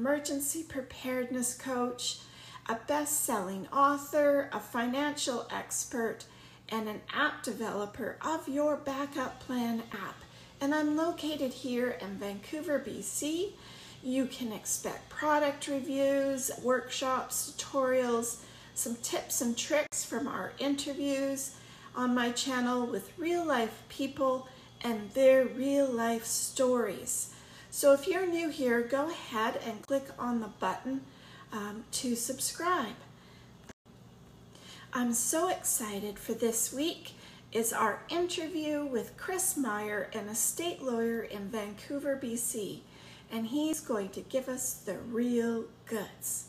emergency preparedness coach, a best selling author, a financial expert, and an app developer of your Backup Plan app. And I'm located here in Vancouver, BC. You can expect product reviews, workshops, tutorials, some tips and tricks from our interviews on my channel with real life people and their real life stories. So if you're new here, go ahead and click on the button um, to subscribe. I'm so excited for this week is our interview with Chris Meyer, an estate lawyer in Vancouver, BC, and he's going to give us the real goods.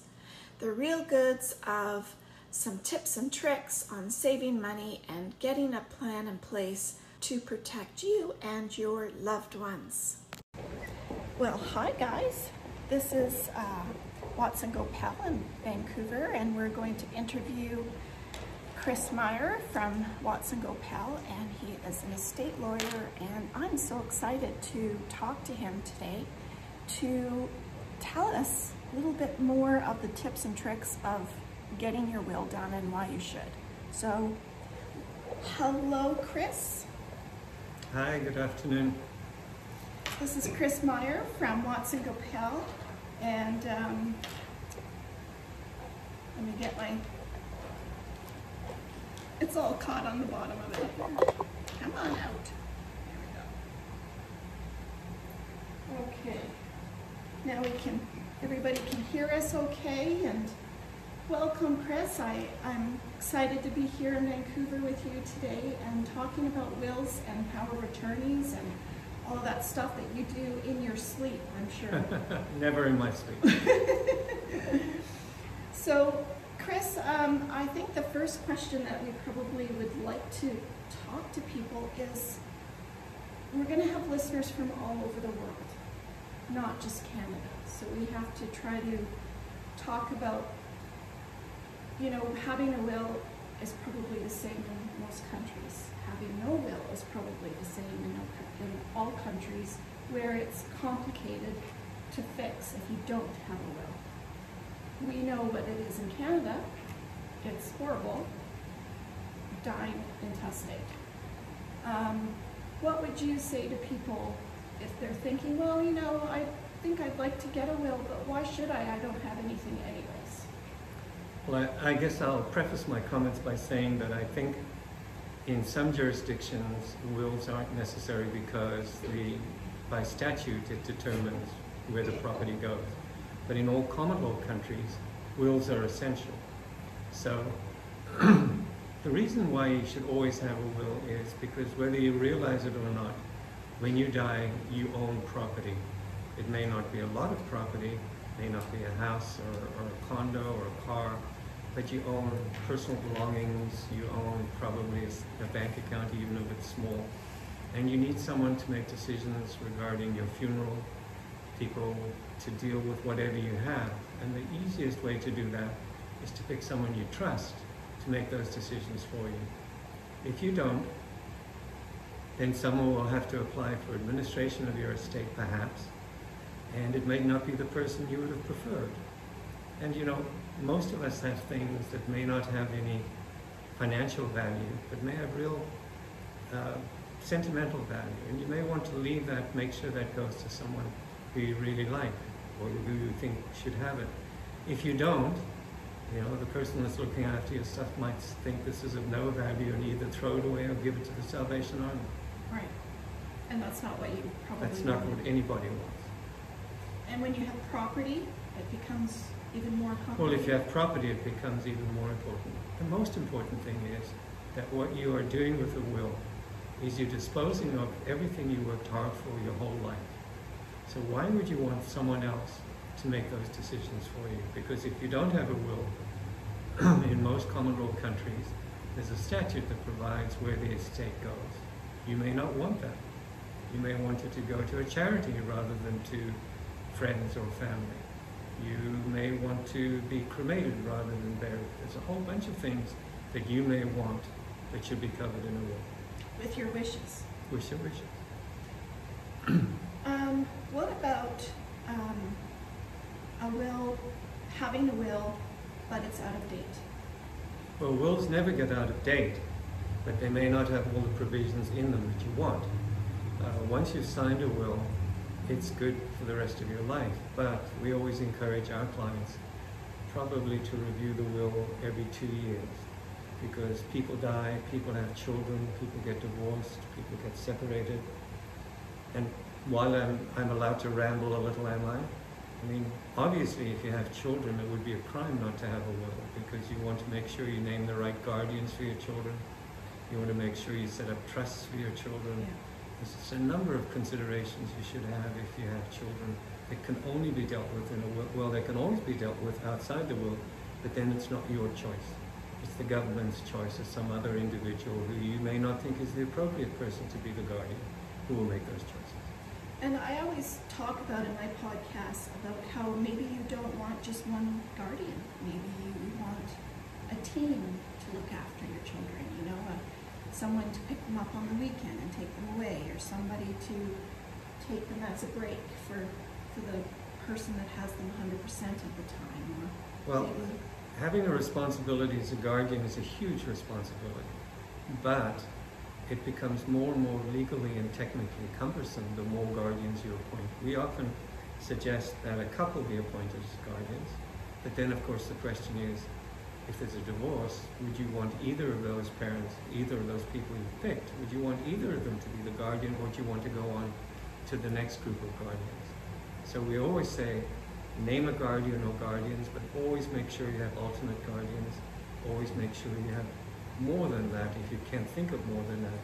The real goods of some tips and tricks on saving money and getting a plan in place to protect you and your loved ones. Well, hi guys. This is uh, Watson Goepel in Vancouver, and we're going to interview Chris Meyer from Watson Goepel, and he is an estate lawyer, and I'm so excited to talk to him today to tell us a little bit more of the tips and tricks of getting your will done and why you should. So, hello, Chris. Hi, good afternoon. This is Chris Meyer from Watson Goepel, and um, let me get my. It's all caught on the bottom of it. Come on out. Okay. Now we can. Everybody can hear us okay, and Welcome, Chris. I, I'm excited to be here in Vancouver with you today and talking about wills and power of attorneys and all that stuff that you do in your sleep, I'm sure. Never in my sleep. so, Chris, um, I think the first question that we probably would like to talk to people is we're going to have listeners from all over the world, not just Canada. So we have to try to talk about you know, having a will is probably the same in most countries. Having no will is probably the same in, in all countries where it's complicated to fix if you don't have a will. We know what it is in Canada. It's horrible. Dying intestate. Um, what would you say to people if they're thinking, well, you know, I think I'd like to get a will, but why should I? I don't have anything anyways. Well, I, I, guess I'll preface my comments by saying that I think in some jurisdictions wills aren't necessary because the, by statute it determines where the property goes. But in all common law countries, wills are essential. So the reason why you should always have a will is because whether you realize it or not, when you die, you own property. It may not be a lot of property, may not be a house or, or a condo or a car, but you own personal belongings, you own probably a, bank account even if it's small, and you need someone to make decisions regarding your funeral, people to deal with whatever you have. And the easiest way to do that is to pick someone you trust to make those decisions for you. If you don't, then someone will have to apply for administration of your estate perhaps, and it may not be the person you would have preferred. And you know, most of us have things that may not have any financial value, but may have real uh, sentimental value. And you may want to leave that, make sure that goes to someone who you really like or who you think should have it. If you don't, you know, the person that's looking after your stuff might think this is of no value and either throw it away or give it to the Salvation Army. Right. And that's not what you probably That's not what anybody wants. And when you have property, it becomes even more complicated? Well, if you have property, it becomes even more important. The most important thing is that what you are doing with the will is you're disposing of everything you worked hard for your whole life. So why would you want someone else to make those decisions for you? Because if you don't have a will, in most common law countries, there's a statute that provides where the estate goes. You may not want that. You may want it to go to a charity rather than to friends or family. You may want to be cremated rather than buried. There's a whole bunch of things that you may want that should be covered in a will. With your wishes. wish your wishes. Um, what about, um, a will, having a will, but it's out of date? Well, wills never get out of date, but they may not have all the provisions in them that you want. Uh, once you've signed a will, it's good for the rest of your life, but we always encourage our clients probably to review the will every two years because people die, people have children, people get divorced, people get separated. And while I'm, I'm allowed to ramble a little, am I? I mean, obviously, if you have children, it would be a crime not to have a will because you want to make sure you name the right guardians for your children. You want to make sure you set up trusts for your children. There's a number of considerations you should have if you have children. It can only be dealt with in a will. Well, they can always be dealt with outside the world, but then it's not your choice. It's the government's choice or some other individual who you may not think is the appropriate person to be the guardian who will make those choices. And I always talk about in my podcast about how maybe you don't want just one guardian. Maybe you want a team to look after your children, someone to pick them up on the weekend and take them away, or somebody to take them as a break for, for the person that has them 100% of the time. Or Well, maybe, having a responsibility as a guardian is a huge responsibility, but it becomes more and more legally and technically cumbersome the more guardians you appoint. We often suggest that a couple be appointed as guardians, but then of course the question is, if there's a divorce, would you want either of those parents, either of those people you picked, would you want either of them to be the guardian or do you want to go on to the next group of guardians? So we always say, name a guardian or guardians, but always make sure you have alternate guardians. Always make sure you have more than that if you can't think of more than that.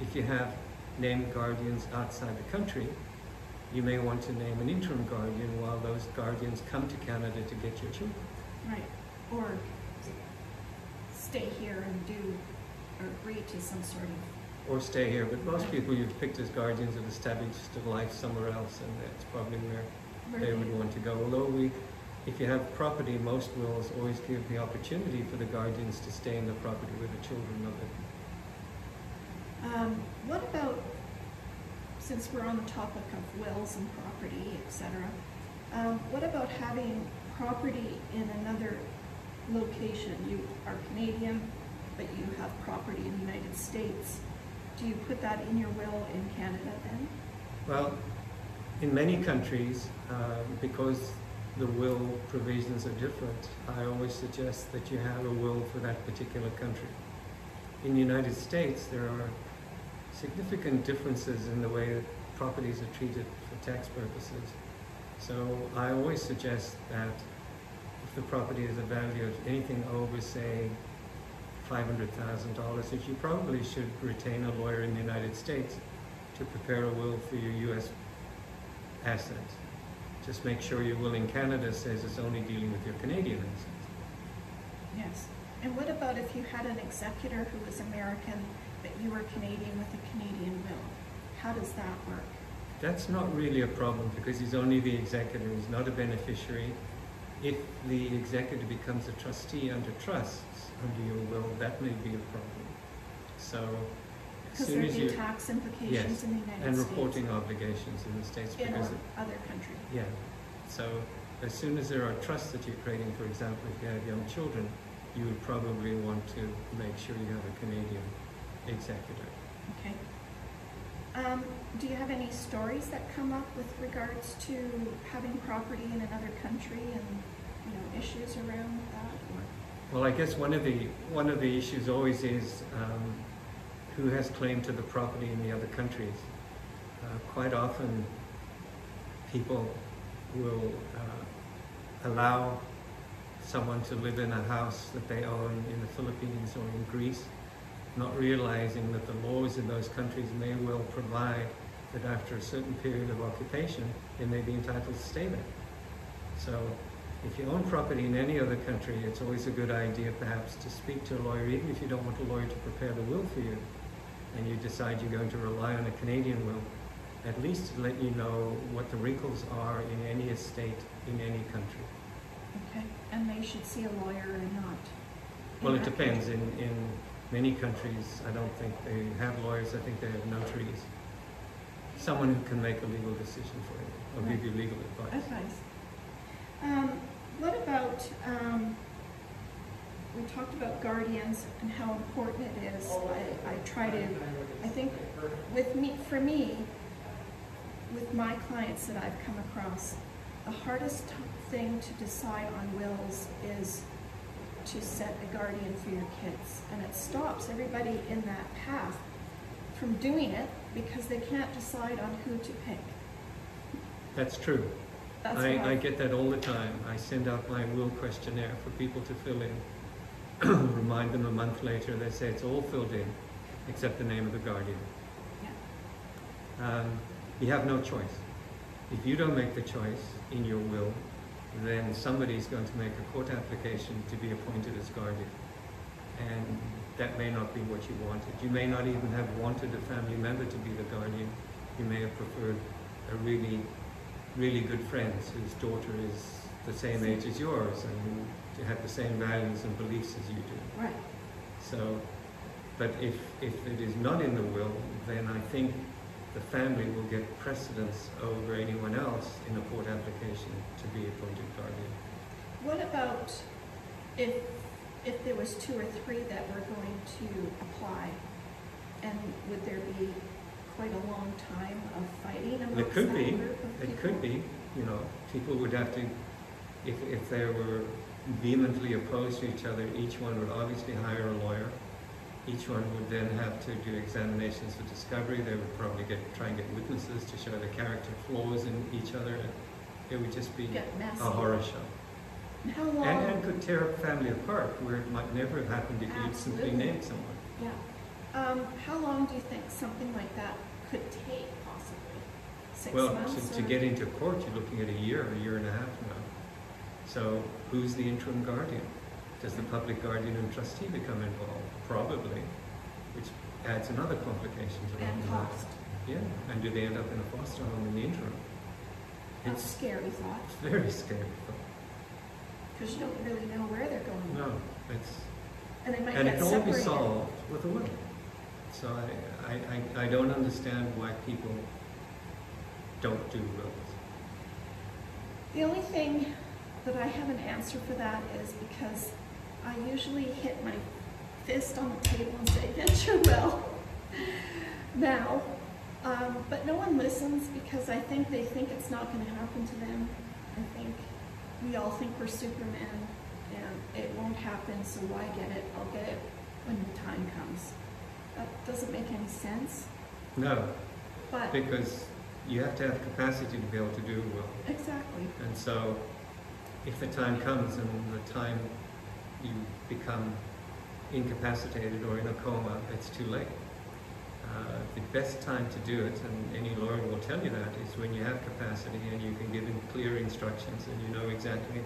If you have named guardians outside the country, you may want to name an interim guardian while those guardians come to Canada to get your children. right, or stay here and do, or agree to some sort of, Or stay here, but most people you've picked as guardians have established a life somewhere else and that's probably where they- would want to go. Although we, if you have property, most wills always give the opportunity for the guardians to stay in the property with the children of it. Um, what about, since we're on the topic of wills and property, etc., um, what about having property in another location? You are Canadian, but you have property in the United States. Do you put that in your will in Canada then? Well, in many countries, um, because the will provisions are different, I always suggest that you have a will for that particular country. In the United States, there are significant differences in the way that properties are treated for tax purposes. So I always suggest that the property is a value of anything over, say, $500,000, that you probably should retain a lawyer in the United States to prepare a will for your U.S. assets. Just make sure your will in Canada says it's only dealing with your Canadian assets. Yes. And what about if you had an executor who was American, but you were Canadian with a Canadian will? How does that work? That's not really a problem because he's only the executor, he's not a beneficiary. If the executor becomes a trustee under trusts under your will, that may be a problem. So, as Because soon there'd as be you, tax implications yes, in the United and States. reporting obligations in the States In because, it- other country. yeah. So, as soon as there are trusts that you're creating, for example, if you have young children, you would probably want to make sure you have a Canadian executor. Okay. Um, do you have any stories that come up with regards to having property in another country and, you know, issues around that? Well, I guess one of the, one of the issues always is um, who has claim to the property in the other countries. Uh, quite often, people will uh, allow someone to live in a house that they own in the Philippines or in Greece, not realizing that the laws in those countries may well provide that after a certain period of occupation, they may be entitled to stay there. So if you own property in any other country, it's always a good idea perhaps to speak to a lawyer, even if you don't want a lawyer to prepare the will for you, and you decide you're going to rely on a Canadian will, at least to let you know what the wrinkles are in any estate in any country. Okay. And they should see a lawyer and not? Well, it depends. In, in Many countries, I don't think they have lawyers, I think they have notaries. Someone who can make a legal decision for you, or give you legal advice. Advice. Um, what about, um, we talked about guardians and how important it is. I, I try to, I think with me, for me, with my clients that I've come across, the hardest thing to decide on wills is to set a guardian for your kids. And it stops everybody in that path from doing it because they can't decide on who to pick. That's true. That's I, I get that all the time. I send out my will questionnaire for people to fill in. Remind them a month later, they say it's all filled in, except the name of the guardian. Um, you have no choice. If you don't make the choice in your will, then somebody's going to make a court application to be appointed as guardian. And that may not be what you wanted. You may not even have wanted a family member to be the guardian. You may have preferred a really, really good friend whose daughter is the same age as yours and to have the same values and beliefs as you do. Right. So, but if, if it is not in the will, then I think the family will get precedence over anyone else in a court application to be appointed guardian. What about if, if there was two or three that were going to apply? And would there be quite a long time of fighting It could be, group of people? it could be, you know, people would have to, if, if they were vehemently opposed to each other, each one would obviously hire a lawyer. Each one would then have to do examinations for discovery. They would probably get, try and get witnesses to show the character flaws in each other. It would just be a horror show. And How long? And, and could tear a family apart where it might never have happened if you'd simply named someone. Yeah. Um, how long do you think something like that could take possibly? Six Well, months? to, to get into court, you're looking at a year, a year and a half now. So who's the interim guardian? Does the public guardian and trustee become involved? Probably, which adds another complication to And the cost. Yeah, and do they end up in a foster home in the interim? That's a It's scary thought, It's very scary. because you don't really know where they're going. No, it's, And they might and it can all be solved with a will. So I, I, I, I don't understand why people don't do wills. The only thing that I have an answer for that is because I usually hit my fist on the table and say, get your will now. Um, but no one listens because I think they think it's not going to happen to them. I think we all think we're Superman and it won't happen, so why get it? I'll get it when the time comes. That doesn't make any sense, No, but because you have to have capacity to be able to do a will. exactly. And so, if the time comes and the time you become incapacitated or in a coma, it's too late. Uh, the best time to do it, and any lawyer will tell you that, is when you have capacity and you can give in clear instructions and you know exactly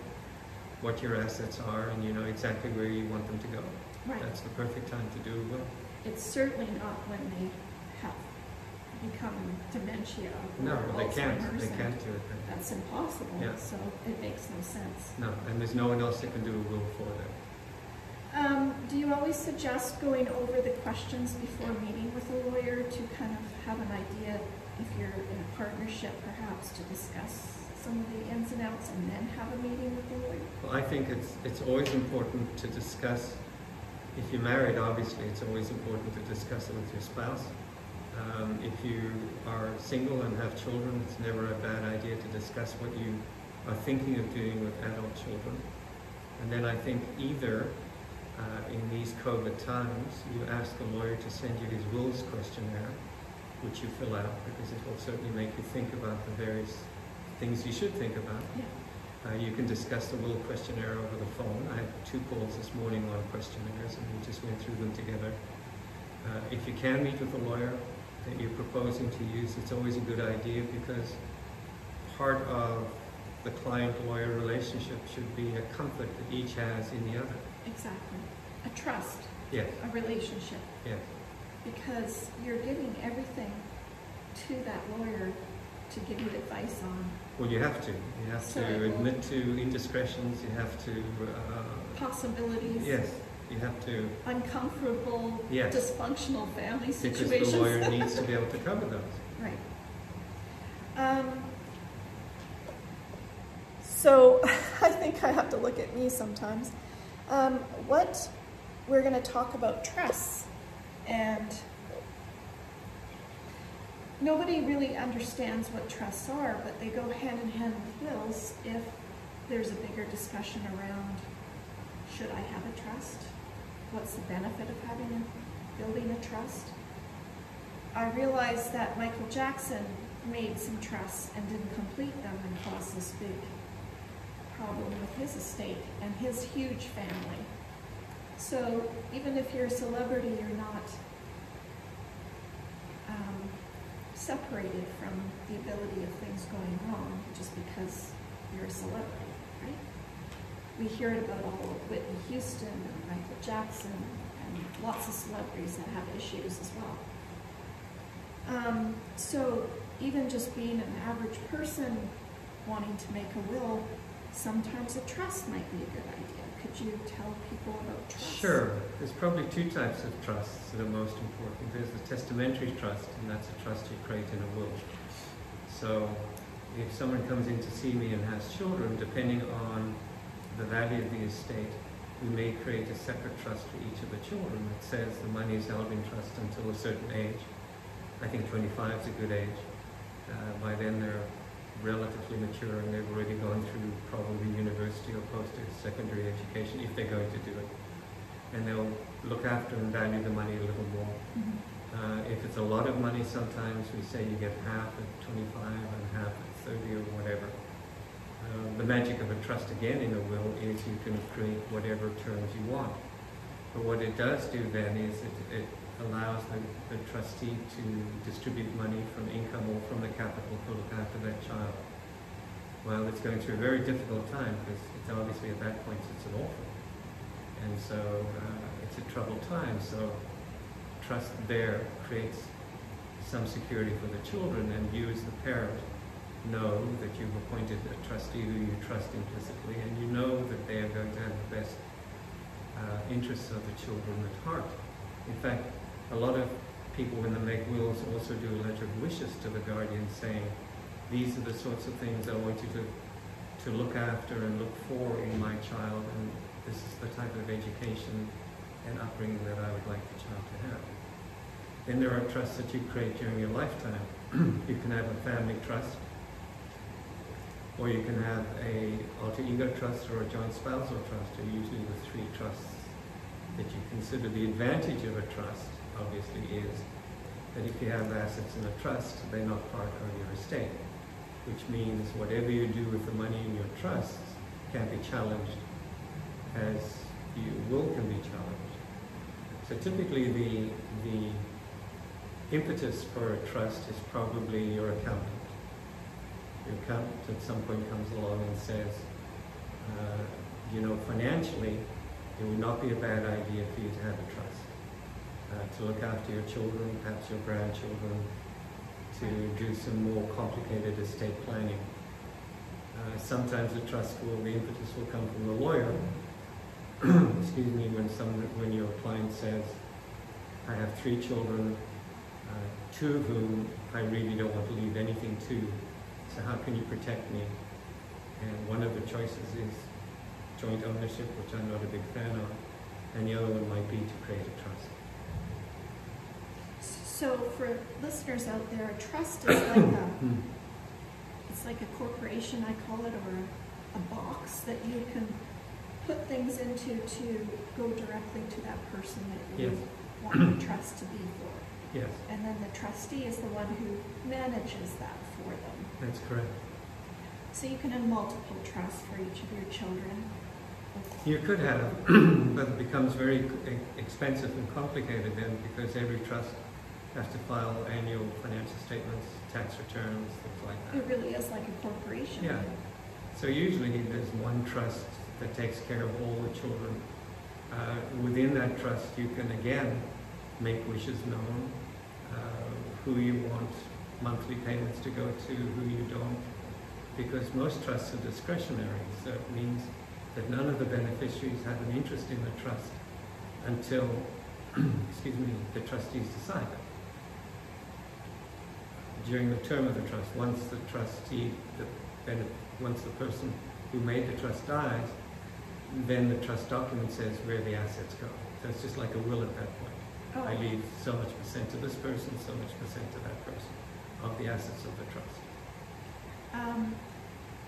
what your assets are and you know exactly where you want them to go. Right. That's the perfect time to do a will. It's certainly not when they have become dementia No, or they can't. Alzheimer's They and can't do it then. That's impossible, Yeah. so it makes no sense. No, and there's no one else that can do a will for them. Um, do you always suggest going over the questions before meeting with a lawyer to kind of have an idea if you're in a partnership perhaps to discuss some of the ins and outs and then have a meeting with the lawyer? Well, I think it's, it's always important to discuss, if you're married, obviously, it's always important to discuss it with your spouse. Um, if you are single and have children, it's never a bad idea to discuss what you are thinking of doing with adult children. And then I think either uh, in these COVID times, you ask a lawyer to send you his wills questionnaire, which you fill out, because it will certainly make you think about the various things you should think about. Yeah. Uh, you can discuss the will questionnaire over the phone. I had two calls this morning on questionnaires and we just went through them together. Uh, if you can meet with a lawyer that you're proposing to use, it's always a good idea because part of the client-lawyer relationship should be a comfort that each has in the other. Exactly. A trust, Yes, a relationship, yes, because you're giving everything to that lawyer to give you advice on. well, you have to. You have So to admit to indiscretions, you have to, uh, Possibilities. yes, You have to, uncomfortable, Yes. dysfunctional family situations. because the lawyer needs to be able to cover those. Right. Um, so I think I have to look at me sometimes. Um, what we're going to talk about trusts, and nobody really understands what trusts are, but they go hand in hand with wills if there's a bigger discussion around should I have a trust? What's the benefit of having a building a trust? I realized that Michael Jackson made some trusts and didn't complete them and caused this big problem with his estate and his huge family. So even if you're a celebrity, you're not um, separated from the ability of things going wrong just because you're a celebrity, right? We hear it about all of Whitney Houston and Michael Jackson and lots of celebrities that have issues as well. Um, so even just being an average person wanting to make a will, sometimes a trust might be a good idea. Could you tell people about trusts? Sure. There's probably two types of trusts that are most important. There's the testamentary trust, and that's a trust you create in a will. So if someone comes in to see me and has children, depending on the value of the estate, we may create a separate trust for each of the children that says the money is held in trust until a certain age. I think 25 is a good age. Uh, by then they're relatively mature and they've already gone through probably university or post-secondary education if they're going to do it. And they'll look after and value the money a little more. Mhm. Uh, if it's a lot of money, sometimes we say you get half at 25 and half at 30 or whatever. Uh, the magic of a trust again in a will is you can create whatever terms you want. But what it does do then is it, it allows the, the trustee to distribute money from income or from the capital to look after that child. Well, it's going through a very difficult time because it's obviously at that point it's an orphan. And so uh, it's a troubled time. So trust there creates some security for the children and you as the parent know that you've appointed a trustee who you trust implicitly and you know that they are going to have the best uh, interests of the children at heart. In fact, a lot of people when they make wills also do a letter of wishes to the guardian saying, these are the sorts of things I want you to, to look after and look for in my child and this is the type of education and upbringing that I would like the child to have. Then there are trusts that you create during your lifetime. you can have a family trust, or you can have a alter ego trust or a joint spousal trust, are usually the three trusts that you consider. The advantage of a trust, obviously, is that if you have assets in a trust, they're not part of your estate, which means whatever you do with the money in your trusts can be challenged as your will can be challenged. So typically the, the impetus for a trust is probably your accountant. Your accountant at some point comes along and says, uh, you know, financially, it would not be a bad idea for you to have a trust. Uh, to look after your children, perhaps your grandchildren, to do some more complicated estate planning. Uh, sometimes the trust will, the impetus will come from the lawyer. Excuse me, when some, when your client says, I have three children, uh, two of whom I really don't want to leave anything to, so how can you protect me? And one of the choices is joint ownership, which I'm not a big fan of, and the other one might be to create a trust. So for listeners out there, a trust is like a, it's like a corporation, I call it, or a, a box that you can put things into to go directly to that person that you Yes. want the trust to be for. Yes, And then the trustee is the one who manages that. That's correct. So you can have multiple trusts for each of your children. You could have, but it becomes very expensive and complicated then because every trust has to file annual financial statements, tax returns, things like that. It really is like a corporation. Yeah. So usually there's one trust that takes care of all the children. Uh, within that trust, you can again make wishes known, uh, who you want monthly payments to go to, who you don't, because most trusts are discretionary. So it means that none of the beneficiaries have an interest in the trust until, excuse me, the trustees decide it. During the term of the trust, once the trustee, the, benef- once the person who made the trust dies, then the trust document says where the assets go. So it's just like a will at that point. Oh, I leave so much percent to this person, so much percent to that person of the assets of the trust. Um,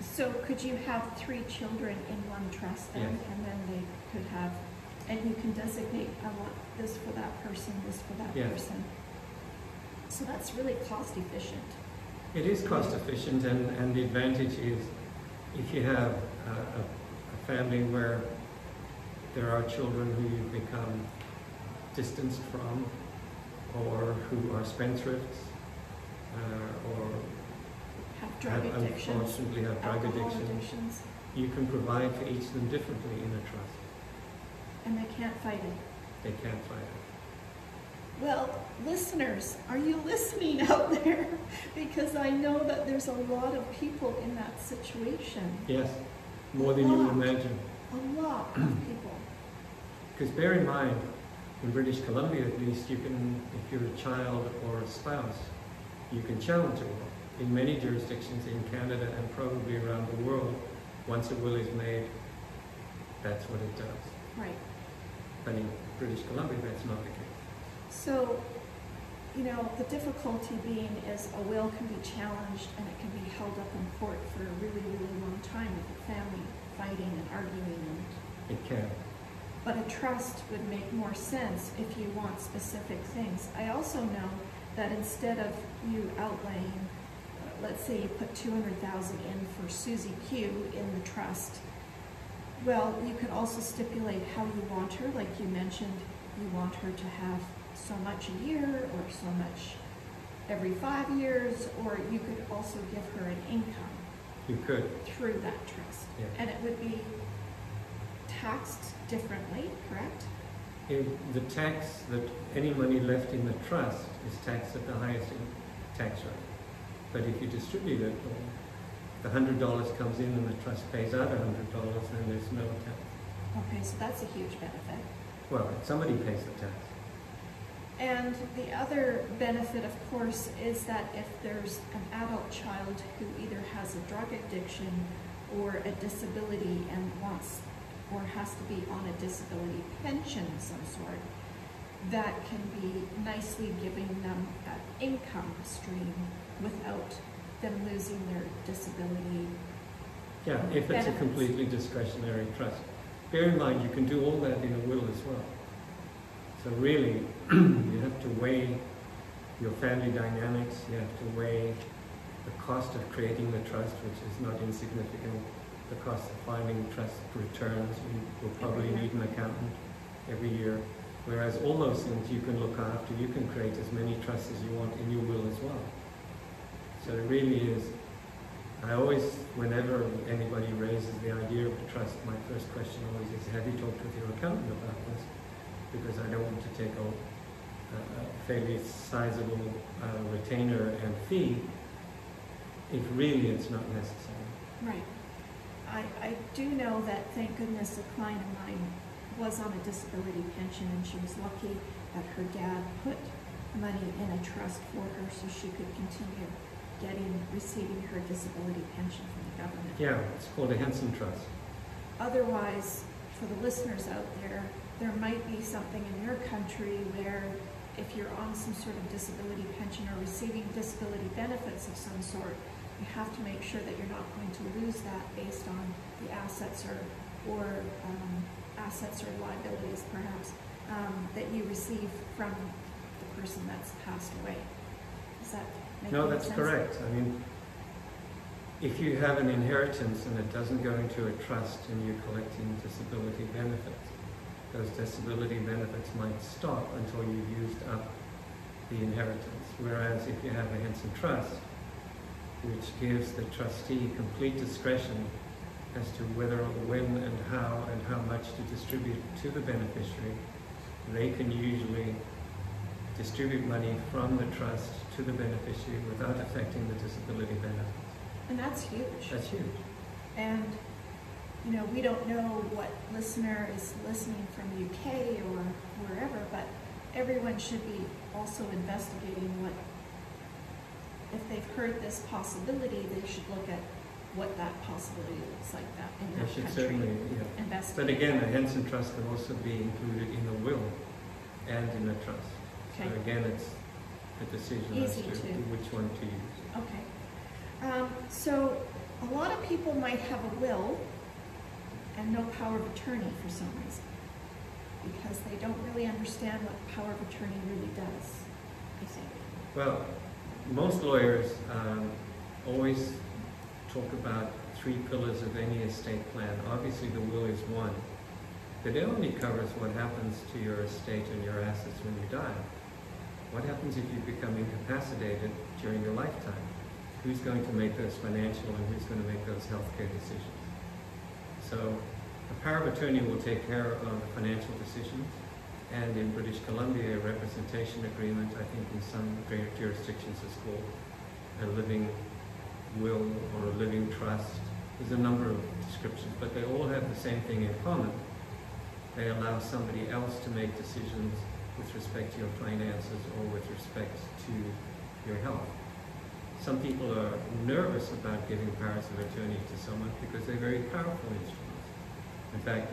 so could you have three children in one trust then? Yes. And then they could have, and you can designate, I want this for that person, this for that Yes. person. So that's really cost efficient. It is cost efficient and, and the advantage is if you have a, a, a family where there are children who you become distanced from or who are spendthrifts Uh, or Have drug have, addictions, unfortunately have drug addiction, addictions, you can provide for each of them differently in a trust. and they can't fight it. They can't fight it. Well, listeners, are you listening out there? Because I know that there's a lot of people in that situation. Yes, more than you would imagine. A lot of people. Because bear in mind, in British Columbia at least, you can, if you're a child or a spouse, you can challenge a will. In many jurisdictions in Canada and probably around the world, once a will is made, that's what it does. Right. But in British Columbia, that's not the case. So, you know, the difficulty being is a will can be challenged and it can be held up in court for a really, really long time with the family fighting and arguing and It can. But a trust would make more sense if you want specific things. I also know that instead of you outlaying, uh, let's say you put two hundred thousand in for Susie Q in the trust, well, you could also stipulate how you want her, like you mentioned, you want her to have so much a year or so much every five years, or you could also give her an income You could, through that trust. yeah. And it would be taxed differently, correct? The tax, that any money left in the trust is taxed at the highest tax rate. But if you distribute it, the hundred dollars comes in and the trust pays out a hundred dollars, then there's no tax. Okay, so that's a huge benefit. Well, somebody pays the tax. And the other benefit, of course, is that if there's an adult child who either has a drug addiction or a disability and wants or has to be on a disability pension of some sort, that can be nicely giving them an income stream without them losing their disability. Yeah, if it's a completely discretionary trust. Bear in mind, you can do all that in a will as well. So really, you have to weigh your family dynamics, you have to weigh the cost of creating the trust, which is not insignificant, the cost of filing trust returns, you will probably need an accountant every year. Whereas all those things you can look after, you can create as many trusts as you want in your will as well. So it really is I always, whenever anybody raises the idea of a trust, my first question always is, have you talked with your accountant about this? Because I don't want to take a, fairly sizable uh, retainer and fee if really it's not necessary. Right. I, I do know that, thank goodness, a client of mine was on a disability pension and she was lucky that her dad put money in a trust for her so she could continue getting, receiving her disability pension from the government. Yeah, it's called a Henson Trust. Otherwise, for the listeners out there, there might be something in your country where if you're on some sort of disability pension or receiving disability benefits of some sort, you have to make sure that you're not going to lose that based on the assets or, or um, assets or liabilities perhaps, um, that you receive from the person that's passed away. Does that make No, that's sense? correct. I mean, if you have an inheritance and it doesn't go into a trust and you're collecting disability benefits, those disability benefits might stop until you've used up the inheritance. Whereas if you have a Henson Trust, which gives the trustee complete discretion as to whether, or when, and how, and how much to distribute to the beneficiary, they can usually distribute money from the trust to the beneficiary without affecting the disability benefits. And that's huge. That's huge. And you know, we don't know what listener is listening from UK or wherever, but everyone should be also investigating what, if they've heard this possibility, they should look at what that possibility looks like that in They that should country. certainly, yeah. But again, the Henson Trust can also be included in the will and in the trust. Okay. So again, it's a decision as to to- which one to use. Okay. Um, so a lot of people might have a will and no power of attorney for some reason. Because they don't really understand what power of attorney really does, I think. Well, most lawyers um, always talk about three pillars of any estate plan. Obviously, the will is one, but it only covers what happens to your estate and your assets when you die. What happens if you become incapacitated during your lifetime? Who's going to make those financial and who's going to make those healthcare decisions? So, a power of attorney will take care of the financial decisions, and in British Columbia, a representation agreement, I think in some jurisdictions is called a living will or a living trust. There's a number of descriptions, but they all have the same thing in common. They allow somebody else to make decisions with respect to your finances or with respect to your health. Some people are nervous about giving powers of attorney to someone because they're very powerful instruments. In fact,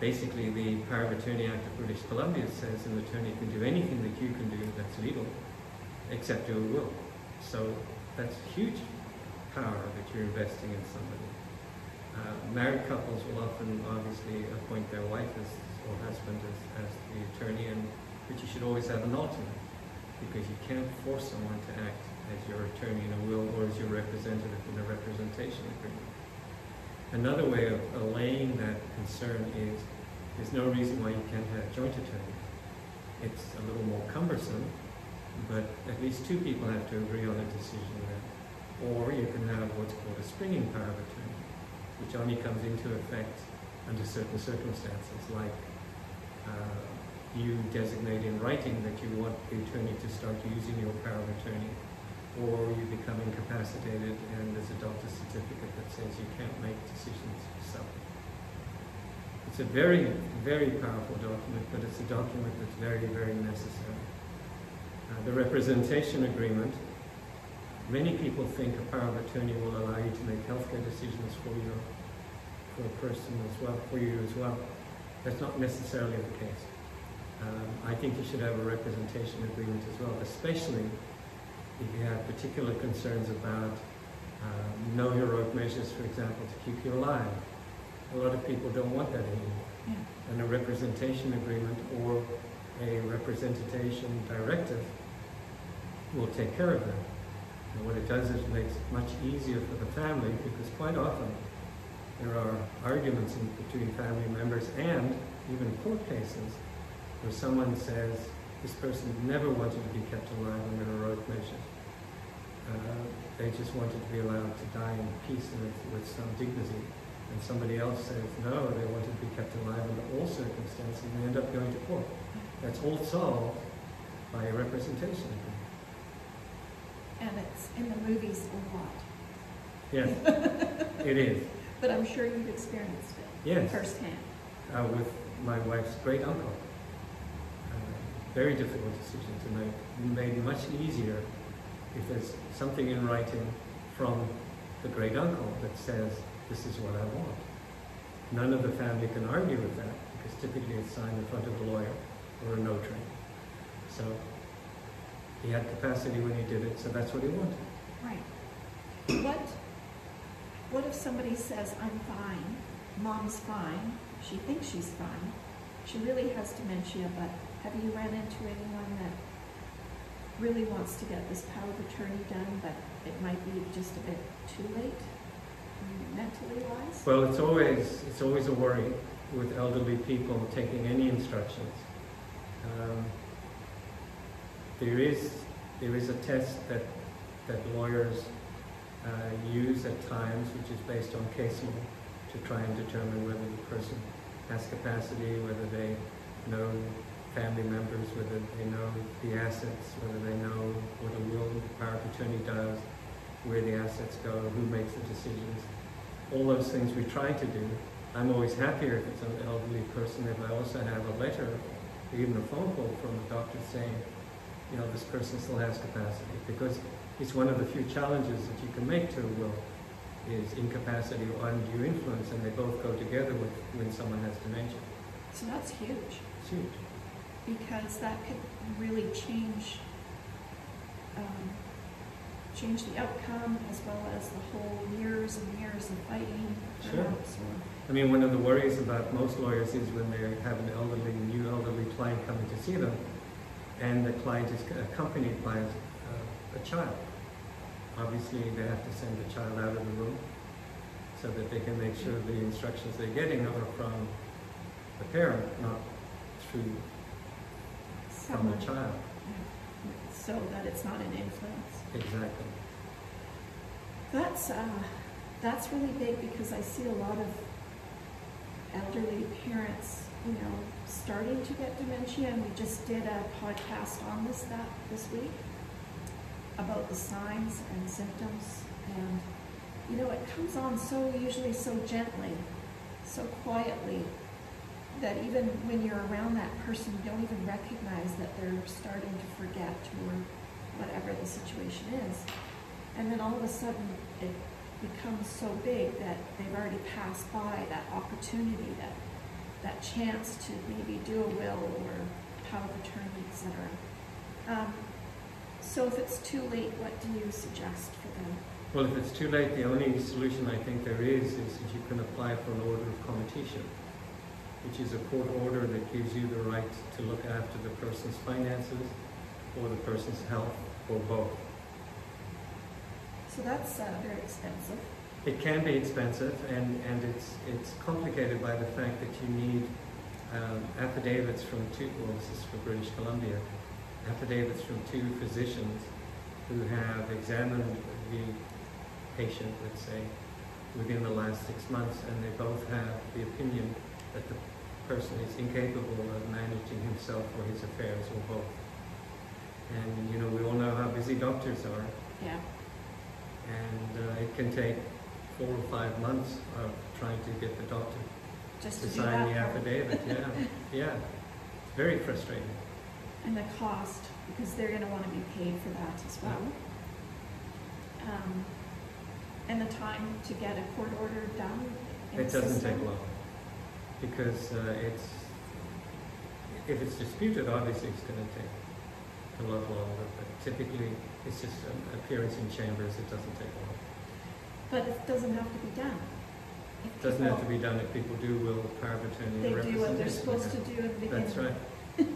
basically the Power of Attorney Act of British Columbia says an attorney can do anything that you can do that's legal, except a will. So that's huge power that you're investing in somebody. Uh, married couples will often obviously appoint their wife as, or husband as, as the attorney, and, but you should always have an alternate because you can't force someone to act as your attorney in a will or as your representative in a representation agreement. Another way of allaying that concern is there's no reason why you can't have joint attorneys. It's a little more cumbersome, but at least two people have to agree on a decision then. Or you can have what's called a springing power of attorney, which only comes into effect under certain circumstances, like uh, you designate in writing that you want the attorney to start using your power of attorney, or you become incapacitated and there's a doctor's certificate that says you can't make decisions yourself. It's a very, very powerful document, but it's a document that's very, very necessary. Uh, the representation agreement, many people think a power of attorney will allow you to make healthcare decisions for your for a person as well, for you as well. That's not necessarily the case. Um, I think you should have a representation agreement as well, especially if you have particular concerns about um, no heroic measures, for example, to keep you alive. A lot of people don't want that anymore. Yeah. And a representation agreement or a representation directive will take care of that. And what it does is it makes it much easier for the family because quite often there are arguments in, between family members and even court cases where someone says this person never wanted to be kept alive under heroic measures. Uh, they just wanted to be allowed to die in peace and with, with some dignity. And somebody else says, no, they wanted to be kept alive under all circumstances, and they end up going to court. That's all solved by a representation. And it's in the movies a lot. Yes, it is. But I'm sure you've experienced it Yes, firsthand. uh, with my wife's great uncle. Very difficult decision to make. Made much easier if there's something in writing from the great uncle that says, this is what I want. None of the family can argue with that because typically it's signed in front of a lawyer or a notary. So he had capacity when he did it, so that's what he wanted. Right. What, what if somebody says, I'm fine, mom's fine, she thinks she's fine, she really has dementia, but have you ran into anyone that really wants to get this power of attorney done, but it might be just a bit too late, mentally wise? Well, it's always it's always a worry with elderly people taking any instructions. Um, there is there is a test that that lawyers uh, use at times, which is based on case law, to try and determine whether the person has capacity, whether they know family members, whether they know the assets, whether they know what a will, power of attorney does, where the assets go, who makes the decisions. all those things we try to do. I'm always happier if it's an elderly person if I also have a letter or even a phone call from a doctor saying, you know, this person still has capacity. Because it's one of the few challenges that you can make to a will is incapacity or undue influence, and they both go together with when someone has dementia. So that's huge, It's huge. Because that could really change, um, change the outcome as well as the whole years and years of fighting. Sure. perhaps, or- I mean, one of the worries about most lawyers is when they have an elderly, new elderly client coming to see them, and the client is accompanied by a, a child. Obviously, they have to send the child out of the room so that they can make sure the instructions they're getting are from the parent, not through from the child. so that it's not an influence. Exactly. That's, uh, that's really big because I see a lot of elderly parents, you know, starting to get dementia, and we just did a podcast on this, that, this week about the signs and symptoms, and, you know, it comes on so, usually so gently, so quietly, that even when you're around that person, you don't even recognize that they're starting to forget or whatever the situation is. And then all of a sudden, it becomes so big that they've already passed by that opportunity, that, that chance to maybe do a will or power of attorney, etc. Um, so if it's too late, what do you suggest for them? Well, if it's too late, the only solution I think there is is that you can apply for an order of committeeship, which is a court order that gives you the right to look after the person's finances or the person's health or both. So that's uh, very expensive. It can be expensive and, and it's, it's complicated by the fact that you need um, affidavits from two, well, this is for British Columbia, affidavits from two physicians who have examined the patient, let's say, within the last six months, and they both have the opinion that the person is incapable of managing himself or his affairs or both. And, you know, we all know how busy doctors are, Yeah. and uh, it can take four or five months of trying to get the doctor Just to to sign the affidavit, yeah, yeah. Very frustrating. And the cost, because they're gonna wanna be paid for that as well. Um, and the time to get a court order done It doesn't take long, because uh, it's, if it's disputed, obviously it's gonna take a lot longer, but typically, it's just an appearance in chambers, it doesn't take long. But it doesn't have to be done. If It Doesn't have to be done if people do will power of attorney They do what they're supposed to do at the beginning. That's right.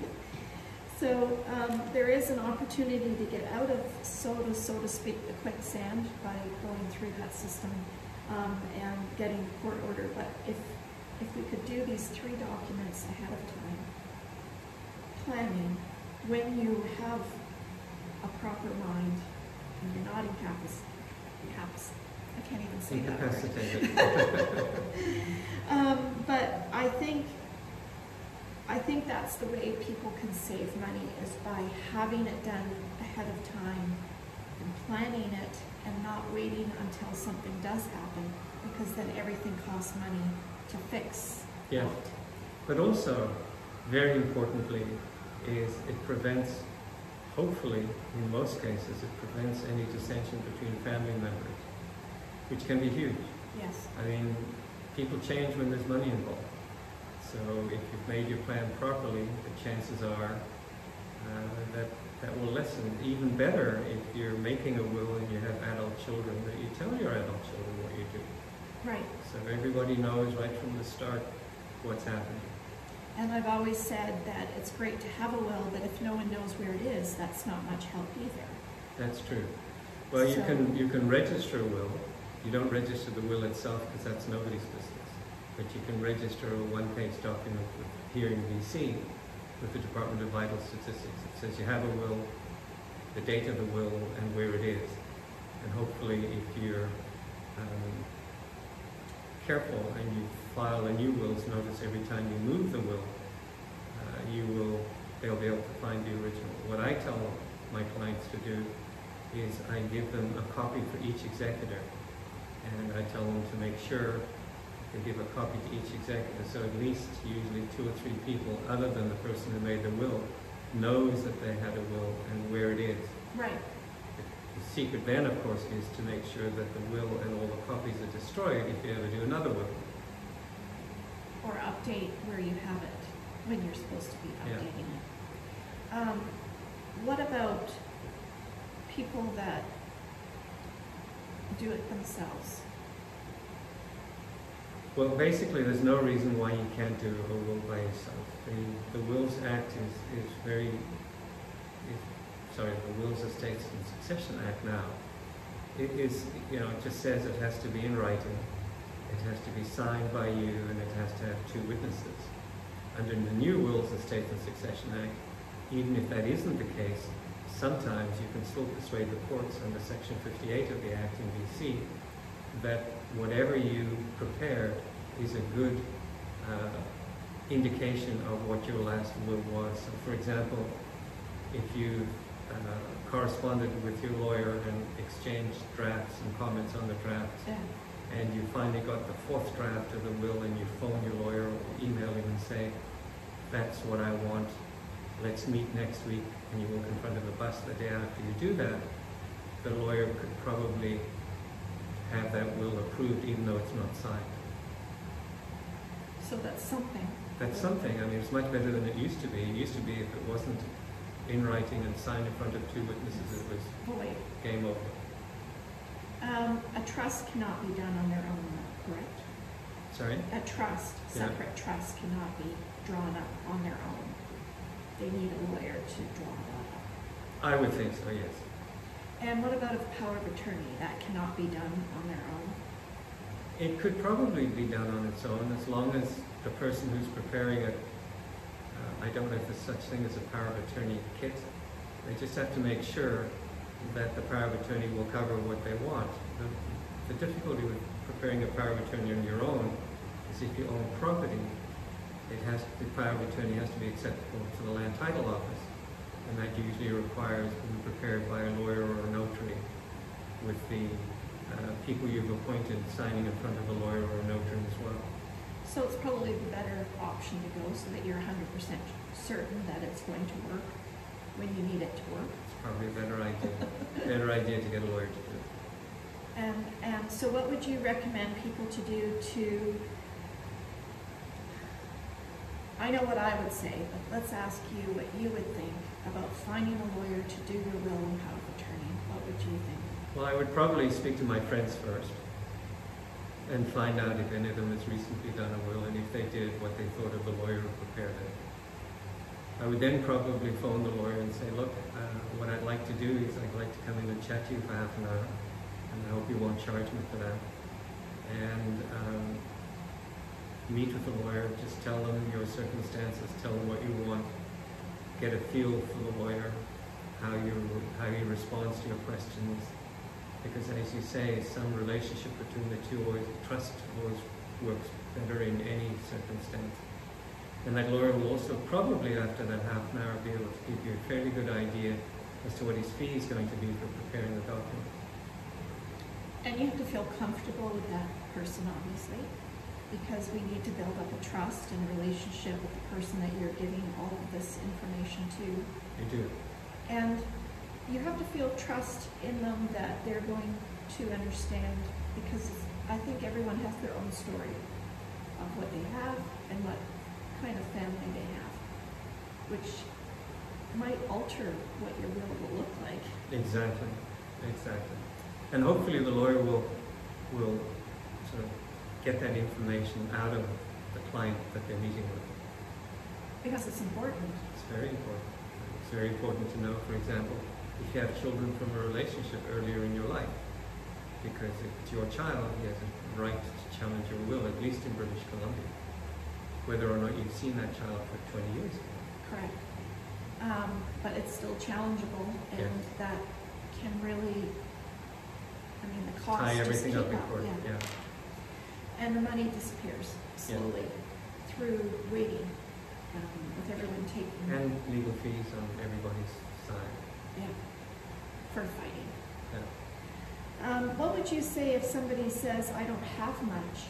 So, um, there is an opportunity to get out of soda, so to speak, the quicksand by going through that system, um, and getting court order, but if, if we could do these three documents ahead of time, planning, when you have a proper mind, and you're not incapac, incapac, I can't even say that. Incapacitated. Um, but I think, I think that's the way people can save money is by having it done ahead of time and planning it and not waiting until something does happen because then everything costs money to fix. Yeah. But also, very importantly, is it prevents, hopefully, in most cases, it prevents any dissension between family members, which can be huge. Yes. I mean, people change when there's money involved. So if you've made your plan properly, the chances are uh, that that will lessen. Even better if you're making a will and you have adult children, that you tell your adult children what you do. Right. So everybody knows right from the start what's happening. And I've always said that it's great to have a will, but if no one knows where it is, that's not much help either. That's true. Well, you can, you can register a will. You don't register the will itself because that's nobody's business. But you can register a one-page document here in BC with the Department of Vital Statistics. It says you have a will, the date of the will, and where it is. And hopefully, if you're um, careful and you file a new will's notice every time you move the will, uh, you will, they'll be able to find the original. What I tell my clients to do is I give them a copy for each executor. And I tell them to make sure they give a copy to each executor, so at least usually two or three people, other than the person who made the will, knows that they had a will and where it is. Right, The secret then, of course, is to make sure that the will and all the copies are destroyed if you ever do another will. or update where you have it, when you're supposed to be Yeah. updating it. Um, what about people that do it themselves? Well, basically, there's no reason why you can't do a will by yourself. The, the Wills Act is, is very, sorry, the Wills, Estates and Succession Act now, it is, you know, it just says it has to be in writing, it has to be signed by you, and it has to have two witnesses. Under the new Wills, Estates and Succession Act, even if that isn't the case, sometimes you can still persuade the courts under Section 58 of the Act in BC that whatever you prepared is a good uh, indication of what your last will was. So for example, if you Uh, corresponded with your lawyer and exchanged drafts and comments on the drafts, Yeah. and you finally got the fourth draft of the will and you phone your lawyer or email him and say, that's what I want, let's meet next week, and you walk in front of a bus the day after you do that, the lawyer could probably have that will approved even though it's not signed. So that's something. That's something, I mean, it's much better than it used to be. It used to be if it wasn't in writing and signed in front of two witnesses, it was wait, game over. um, a trust cannot be done on their own, correct? Sorry? A trust, Yeah. separate trust cannot be drawn up on their own. They need a lawyer to draw that up. I would think so, yes. And what about a power of attorney? That cannot be done on their own? It could probably be done on its own as long as the person who's preparing it, I don't know if there's such thing as a power of attorney kit. They just have to make sure that the power of attorney will cover what they want. The, the difficulty with preparing a power of attorney on your own is if you own property, it has, the power of attorney has to be acceptable to the land title office. And that usually requires being prepared by a lawyer or a notary with the uh, people you've appointed signing in front of a lawyer or a notary as well. So it's probably the better option to go so that you're hundred percent certain that it's going to work when you need it to work. It's probably a better idea, better idea to get a lawyer to do it. And, and so what would you recommend people to do to, I know what I would say, but let's ask you what you would think about finding a lawyer to do your will and power of attorney. What would you think? Well, I would probably speak to my friends first and find out if any of them has recently done a will and if they did, what they thought of the lawyer who prepared it. I would then probably phone the lawyer and say, look, uh, what I'd like to do is I'd like to come in and chat to you for half an hour and I hope you won't charge me for that. And um, meet with the lawyer, just tell them your circumstances, tell them what you want, get a feel for the lawyer, how you how he responds to your questions. Because as you say, some relationship between the two always trust always works better in any circumstance. And that lawyer will also probably after that half an hour be able to give you a fairly good idea as to what his fee is going to be for preparing the document. And you have to feel comfortable with that person, obviously, because we need to build up a trust and a relationship with the person that you're giving all of this information to. You do. And you have to feel trust in them that they're going to understand, because I think everyone has their own story of what they have and what kind of family they have, which might alter what your will will look like. Exactly, exactly. And hopefully the lawyer will, will sort of get that information out of the client that they're meeting with. Because it's important. It's very important. It's very important to know, for example, if you have children from a relationship earlier in your life. Because if it's your child, he has a right to challenge your will, at least in British Columbia. Whether or not you've seen that child for 20 years. Correct. Um, but it's still challengeable and Yes. that can really, I mean, the cost Tie everything up in court, yeah. yeah. And the money disappears slowly through waiting, um, with everyone taking, And legal fees on everybody's side. yeah, for fighting. Yeah. Um, what would you say if somebody says, I don't have much?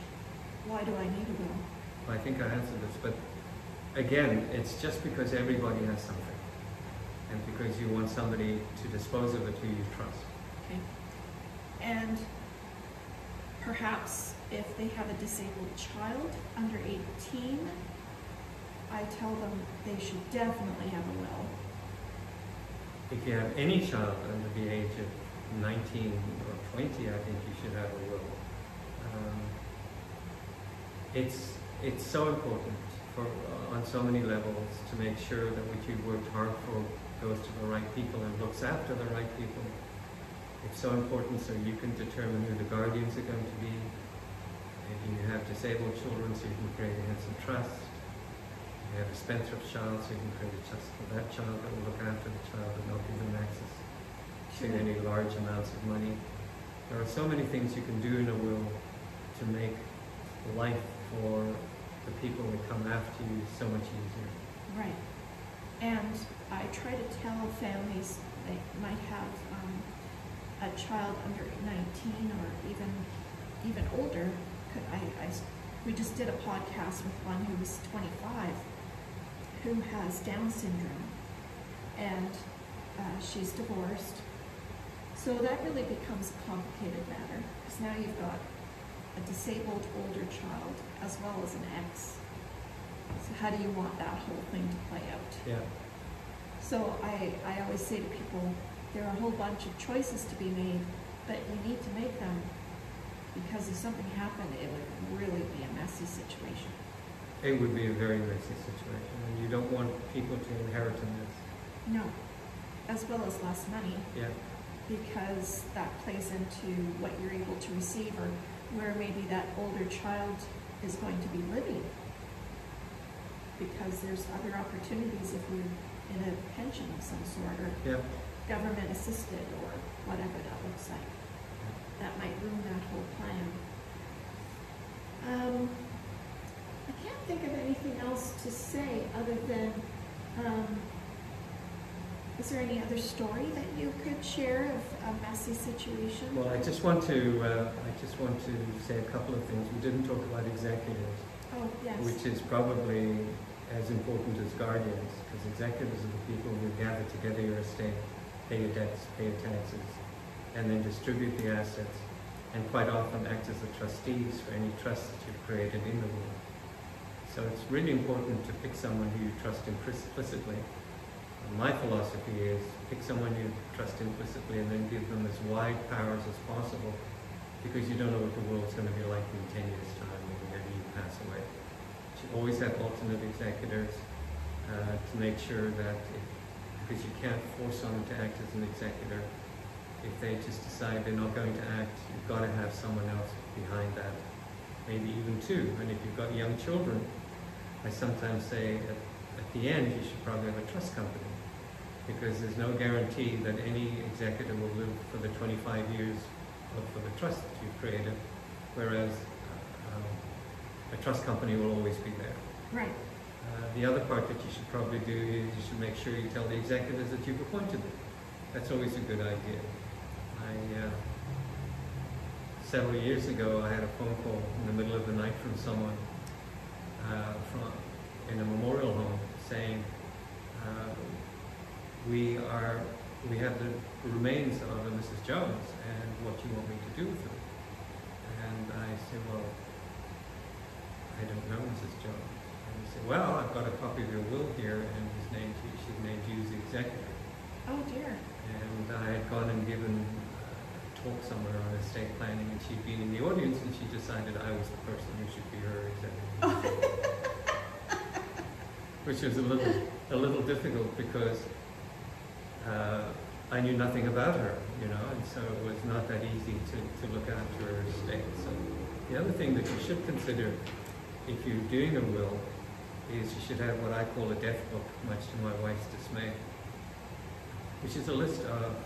Why do I need a will? I think I answered this, but again, it's just because everybody has something. And because you want somebody to dispose of it who you trust. Okay. And perhaps if they have a disabled child under 18, I tell them they should definitely have a will. If you have any child under the age of 19 or 20, I think you should have a will. Um, it's, it's so important for, uh, on so many levels to make sure that what you've worked hard for goes to the right people and looks after the right people. It's so important so you can determine who the guardians are going to be. If you have disabled children, so you can create a Henson trust. You have a spendthrift child, so you can create a trust for that child that will look after the child and not give them access to any large amounts of money. There are so many things you can do in a will to make life for the people that come after you so much easier. Right. And I try to tell families they might have um, a child under 19 or even even older. I, I we just did a podcast with one who was 25 who has Down syndrome and uh, she's divorced. So that really becomes a complicated matter because now you've got a disabled older child as well as an ex. So how do you want that whole thing to play out? Yeah. So I, I always say to people, there are a whole bunch of choices to be made, but you need to make them because if something happened, it would really be a messy situation. It would be a very messy situation, and you don't want people to inherit a mess. No, as well as less money Yeah. because that plays into what you're able to receive or where maybe that older child is going to be living. Because there's other opportunities if you're in a pension of some sort or Yeah. government assisted or whatever that looks like. That might ruin that whole plan. Um, think of anything else to say other than, um, is there any other story that you could share of a messy situation? Well, I just want to, uh, I just want to say a couple of things. We didn't talk about executives, Oh, yes. which is probably as important as guardians, because executives are the people who gather together your estate, pay your debts, pay your taxes, and then distribute the assets, and quite often act as the trustees for any trust that you've created in the will. So it's really important to pick someone who you trust implicitly. My philosophy is pick someone you trust implicitly and then give them as wide powers as possible because you don't know what the world's going to be like in 10 years' time or whenever you pass away. You always have alternate executors uh, to make sure that, if, because you can't force someone to act as an executor, if they just decide they're not going to act, you've got to have someone else behind that, maybe even two. And if you've got young children, I sometimes say at, at the end you should probably have a trust company because there's no guarantee that any executor will live for the 25 years of, for the trust that you've created, whereas uh, um, a trust company will always be there. Right, Uh, the other part that you should probably do is you should make sure you tell the executors that you've appointed them. That's always a good idea. I, uh, several years ago, I had a phone call in the middle of the night from someone from, in a memorial home saying, uh, we are, we have the remains of a Mrs. Jones, and what do you want me to do with them? And I said, well, I don't know Mrs. Jones. And he said, well, I've got a copy of your will here, and his name, she's named you as the executor. oh dear. And I had gone and given talk somewhere on estate planning, and she'd been in the audience, and she decided I was the person who should be her executor. Which was a little, a little difficult because uh, I knew nothing about her, you know, and so it was not that easy to, to look after her estate. So the other thing that you should consider if you're doing a will is you should have what I call a death book, much to my wife's dismay, which is a list of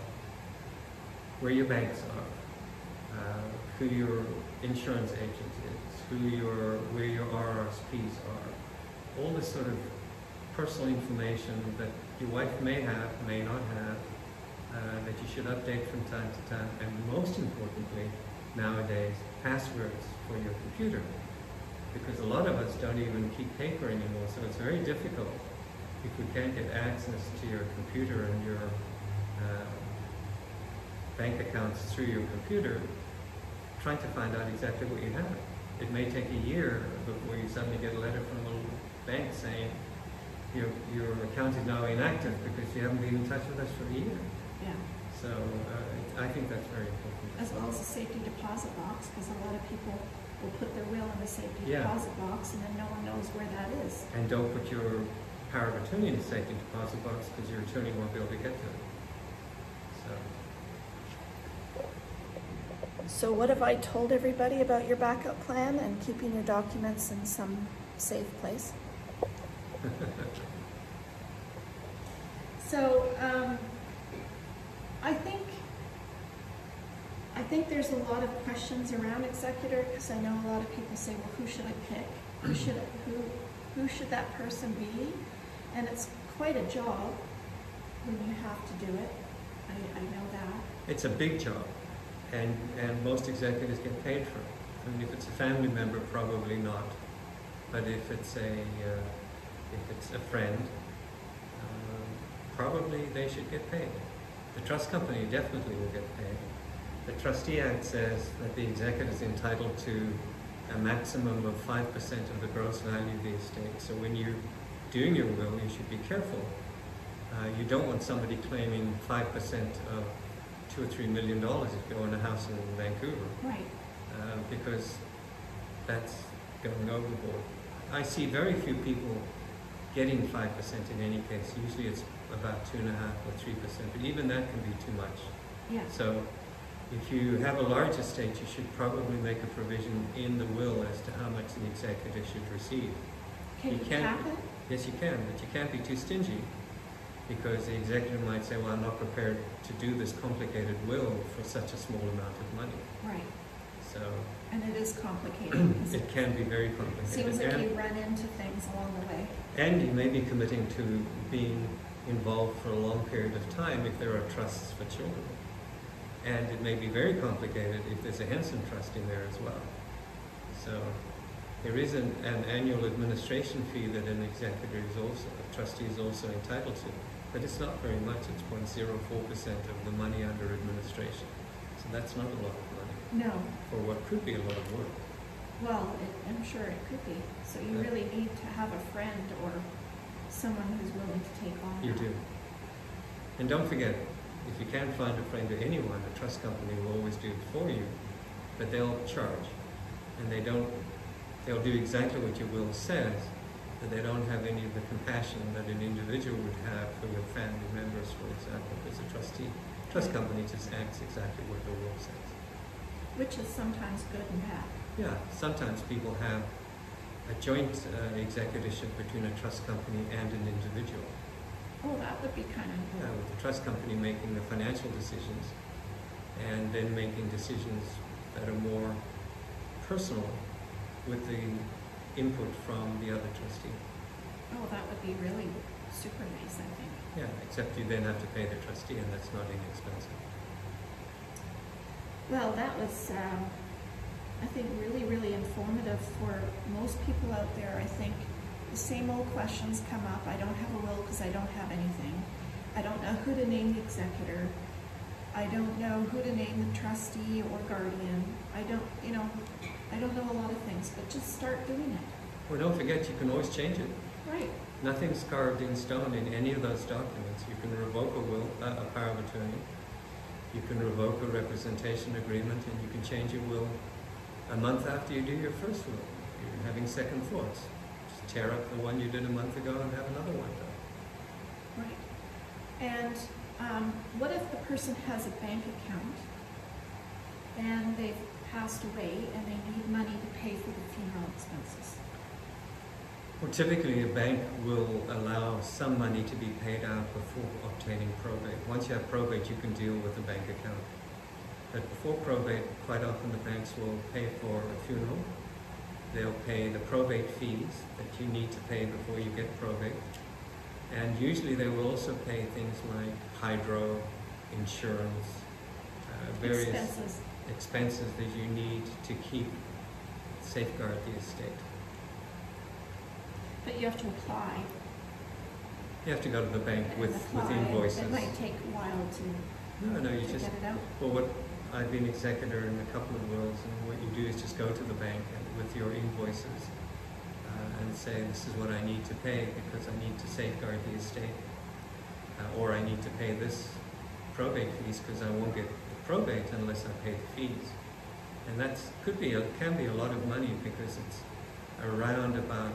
where your banks are, uh, who your insurance agent is, who your, where your RRSPs are, all this sort of personal information that your wife may have, may not have, uh, that you should update from time to time, and most importantly, nowadays, passwords for your computer. Because a lot of us don't even keep paper anymore, so it's very difficult if we can't get access to your computer and your uh, bank accounts through your computer, trying to find out exactly what you have. It may take a year before you suddenly get a letter from a bank saying your, your account is now inactive because you haven't been in touch with us for a year. Yeah, So uh, I think that's very important. as well as a safety deposit box, because a lot of people will put their will in the safety Yeah. deposit box and then no one knows where that is. And don't put your power of attorney in the safety deposit box because your attorney won't be able to get to it. So, So what have I told everybody about your backup plan and keeping your documents in some safe place? So, um, I think, I think there's a lot of questions around executor, because I know a lot of people say, well, who should I pick? Who should, I- who, who should that person be? And it's quite a job when you have to do it. I, I know that. it's a big job, and, and most executives get paid for it. I mean, if it's a family member, probably not. But if it's a, uh, if it's a friend, um, probably they should get paid. The trust company definitely will get paid. The trustee act says that the executive is entitled to a maximum of five percent of the gross value of the estate. So when you're doing your will, you should be careful. Uh, you don't want somebody claiming five percent of two or three million dollars if you own a house in Vancouver Right. uh, because that's going overboard. I see very few people getting five percent in any case. Usually it's about two and a half or three percent, but even that can be too much. Yes. So if you have a large estate, you should probably make a provision in the will as to how much the executor should receive. Can you you can't- cap it? Yes, you can, but you can't be too stingy because the executor might say, well, I'm not prepared to do this complicated will for such a small amount of money. Right. So And it is complicated. it can be very complicated. Seems like And- you run into things along the way. And you may be committing to being involved for a long period of time if there are trusts for children. And it may be very complicated if there's a Henson trust in there as well. So there is an, an annual administration fee that an executor is also, a trustee is also entitled to. But it's not very much, it's 0.04% of the money under administration. So that's not a lot of money No, for what could be a lot of work. well, it- I'm sure it could be. So you Yeah. really need to have a friend or someone who's willing to take on You do. And don't forget, if you can't find a friend or anyone, a trust company will always do it for you, but they'll charge. And they don't, they'll do exactly what your will says, but they don't have any of the compassion that an individual would have for your family members, for example, as a trustee. Trust company just acts exactly what the law says. Which is sometimes good and bad. Yeah, sometimes people have a joint uh, executorship between a trust company and an individual. Oh, that would be kind of, Yeah, with the trust company making the financial decisions and then making decisions that are more personal with the input from the other trustee. oh, that would be really super nice, I think. Yeah, except you then have to pay the trustee and that's not inexpensive. Well, that was, um, I think, really, really informative for most people out there. I think the same old questions come up. I don't have a will because I don't have anything. I don't know who to name the executor. I don't know who to name the trustee or guardian. I don't, you know, I don't know a lot of things, but just start doing it. Well, don't forget, you can always change it. Right. Nothing's carved in stone in any of those documents. You can revoke a will, uh, a power of attorney. You can revoke a representation agreement and you can change your will a month after you do your first will. You're having second thoughts. Just tear up the one you did a month ago and have another one done. Right. And um, what if the person has a bank account and they've passed away and they need money to pay for the funeral expenses? Well, typically a bank will allow some money to be paid out before obtaining probate. Once you have probate, you can deal with the bank account. But before probate, quite often the banks will pay for a funeral. They'll pay the probate fees that you need to pay before you get probate. And usually they will also pay things like hydro, insurance, uh, various Expenses. Expenses that you need to keep safeguard the estate. But you have to apply. You have to go to the bank and with, with apply. invoices. It might take a while to, No, no, you just, get it out. well, what, I've been executor in a couple of wills, and what you do is just go to the bank and with your invoices uh, and say, this is what I need to pay because I need to safeguard the estate. Uh, or I need to pay this probate fees because I won't get probate unless I pay the fees. And that could be, a- can be a lot of money because it's around about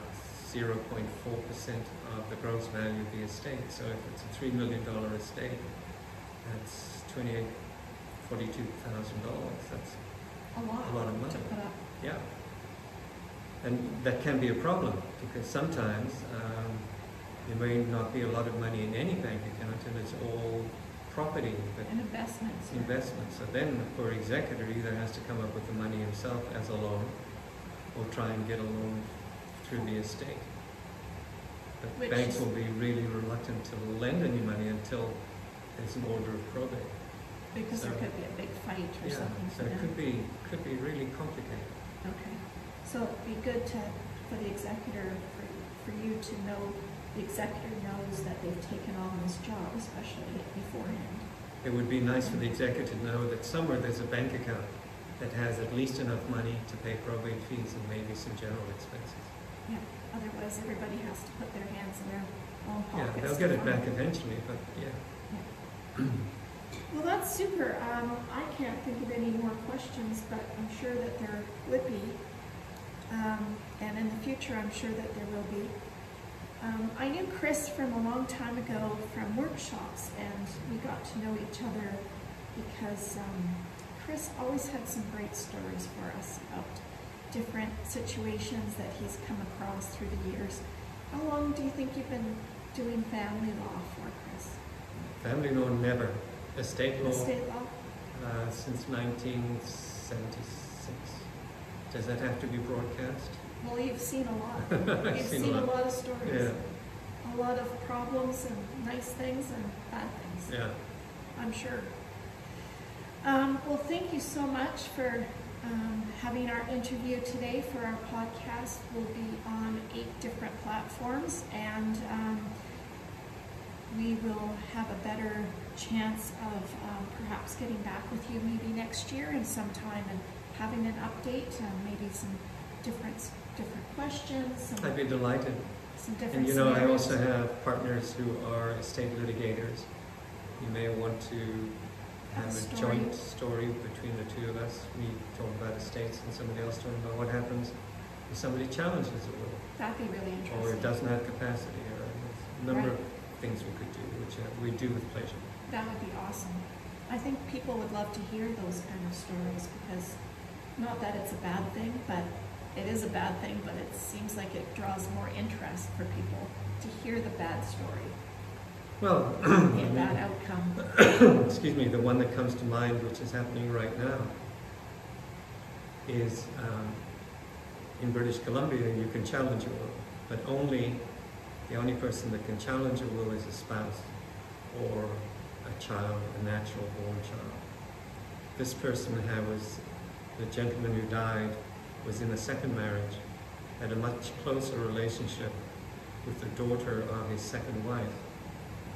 zero point four percent of the gross value of the estate. So if it's a three million dollar estate, that's twenty-eight, forty-two thousand dollars, that's A lot. a lot of money, yeah. And that can be a problem, because sometimes, um, there may not be a lot of money in any bank account, and it's all property, but And investments. investment. So then, the poor executor either has to come up with the money himself as a loan, or try and get a loan through the estate. But Which banks will be really reluctant to lend any money until there's an order of probate. Because there could be a big fight or Yeah, something. so it could be, could be really complicated. Okay, so it'd be good to, for the executor, for, for you to know, the executor knows that they've taken on this job, especially beforehand. It would be nice for the executor to know that somewhere there's a bank account that has at least enough money to pay probate fees and maybe some general expenses. Yeah, otherwise everybody has to put their hands in their own pockets. Yeah, they'll get it back eventually, but yeah. Well, that's super. Um, I can't think of any more questions, but I'm sure that there would be. Um, and in the future, I'm sure that there will be. Um, I knew Chris from a long time ago from workshops, and we got to know each other because um, Chris always had some great stories for us about different situations that he's come across through the years. How long do you think you've been doing family law for, Chris? Family law never. Estate law Estate law? uh, since 1976. Does that have to be broadcast? Well, you've seen a lot. You've seen seen a lot. lot of stories. Yeah, A lot of problems and nice things and bad things, yeah. I'm sure. Um, well, thank you so much for um, having our interview today for our podcast. We'll be on eight different platforms and um, we will have a better chance of um, perhaps getting back with you maybe next year and sometime and having an update and maybe some different different questions, some, I'd be delighted. some different And you know, I also have partners who are estate litigators. You may want to Have a have a story. joint story between the two of us. We talk about estates and somebody else talking about what happens if somebody challenges a will, That'd be really interesting. or it doesn't have capacity, or there's a number Right. of things we could do, which uh, we do with pleasure. That would be awesome. I think people would love to hear those kind of stories because, not that it's a bad thing, but it is a bad thing, but it seems like it draws more interest for people to hear the bad story, Well, the bad outcome. excuse me, the one that comes to mind, which is happening right now, is um, in British Columbia, you can challenge a will, but only the only person that can challenge a will is a spouse or a child, a natural born child. This person had was the gentleman who died was in a second marriage, had a much closer relationship with the daughter of his second wife.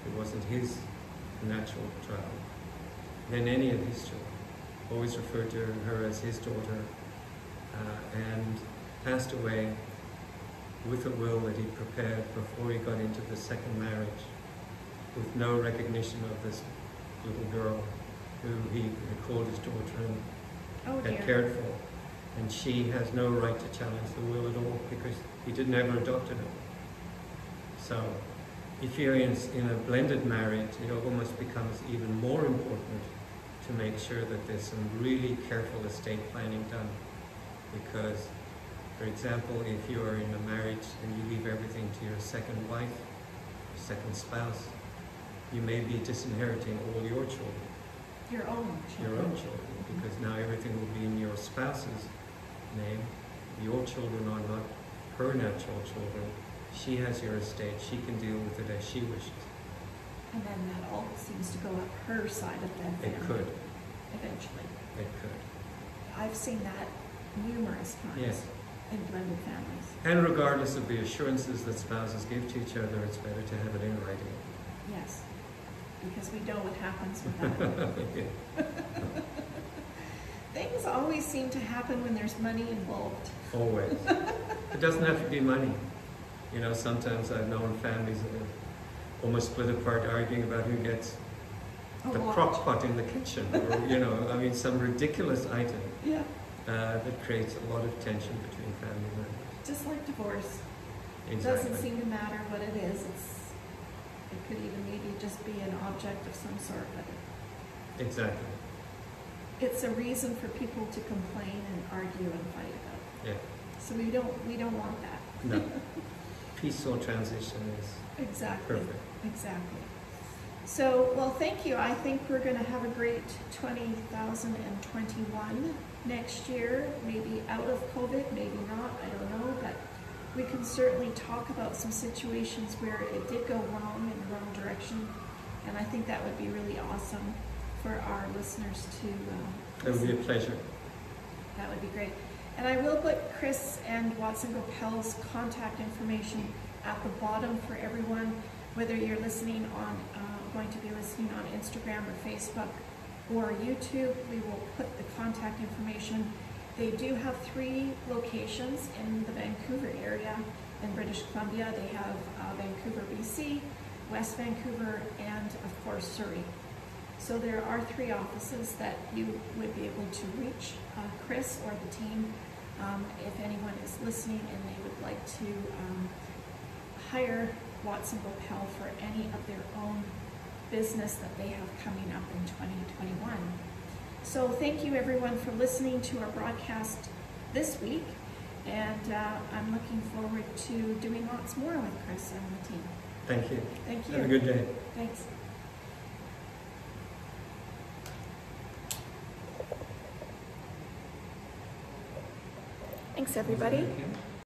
It wasn't his natural child than any of his children. Always referred to her as his daughter, uh, and passed away with a will that he prepared before he got into the second marriage, with no recognition of this little girl who he had called his daughter and Oh had cared for. And she has no right to challenge the will at all because he didn't ever adopted her. So if you're in, in a blended marriage, it almost becomes even more important to make sure that there's some really careful estate planning done. Because, for example, if you are in a marriage and you leave everything to your second wife, second spouse, you may be disinheriting all your children Your own your own children, because now everything will be in your spouse's name. Your children are not her natural children. She has your estate. She can deal with it as she wishes. And then that all seems to go up her side of the It family could, eventually. it could. I've seen that numerous times Yes. in blended families. And regardless of the assurances that spouses give to each other, it's better to have it in writing. Yes, because we know what happens with that. Things always seem to happen when there's money involved. Always. It doesn't have to be money. You know, sometimes I've known families that have almost split apart arguing about who gets the crock pot in the kitchen, or, you know, I mean, some ridiculous item Yeah, uh, that creates a lot of tension between family members. just like divorce. It Exactly. doesn't seem to matter what it is. It's, it could even maybe just be an object of some sort, but Exactly. It's a reason for people to complain and argue and fight about. Yeah. So we don't, we don't want that. No. Peaceful transition is Exactly. perfect. Exactly. So, well, thank you. I think we're gonna have a great twenty thousand and twenty-one next year, maybe out of COVID, maybe not, I don't know, but we can certainly talk about some situations where it did go wrong in the wrong direction. And I think that would be really awesome for our listeners to, um, It would be a pleasure. that would be great. And I will put Chris and Watson Goepel's contact information at the bottom for everyone, whether you're listening on, uh, going to be listening on Instagram or Facebook or YouTube, we will put the contact information. They do have three locations in the Vancouver area in British Columbia. They have uh, Vancouver, BC, West Vancouver, and of course Surrey. So there are three offices that you would be able to reach uh, Chris or the team um, if anyone is listening and they would like to um, hire Watson Goepel for any of their own business that they have coming up in 2021. So thank you everyone for listening to our broadcast this week, and uh, I'm looking forward to doing lots more with Chris and the team. Thank you. Thank you. Have a good day. Thanks. Thanks, everybody.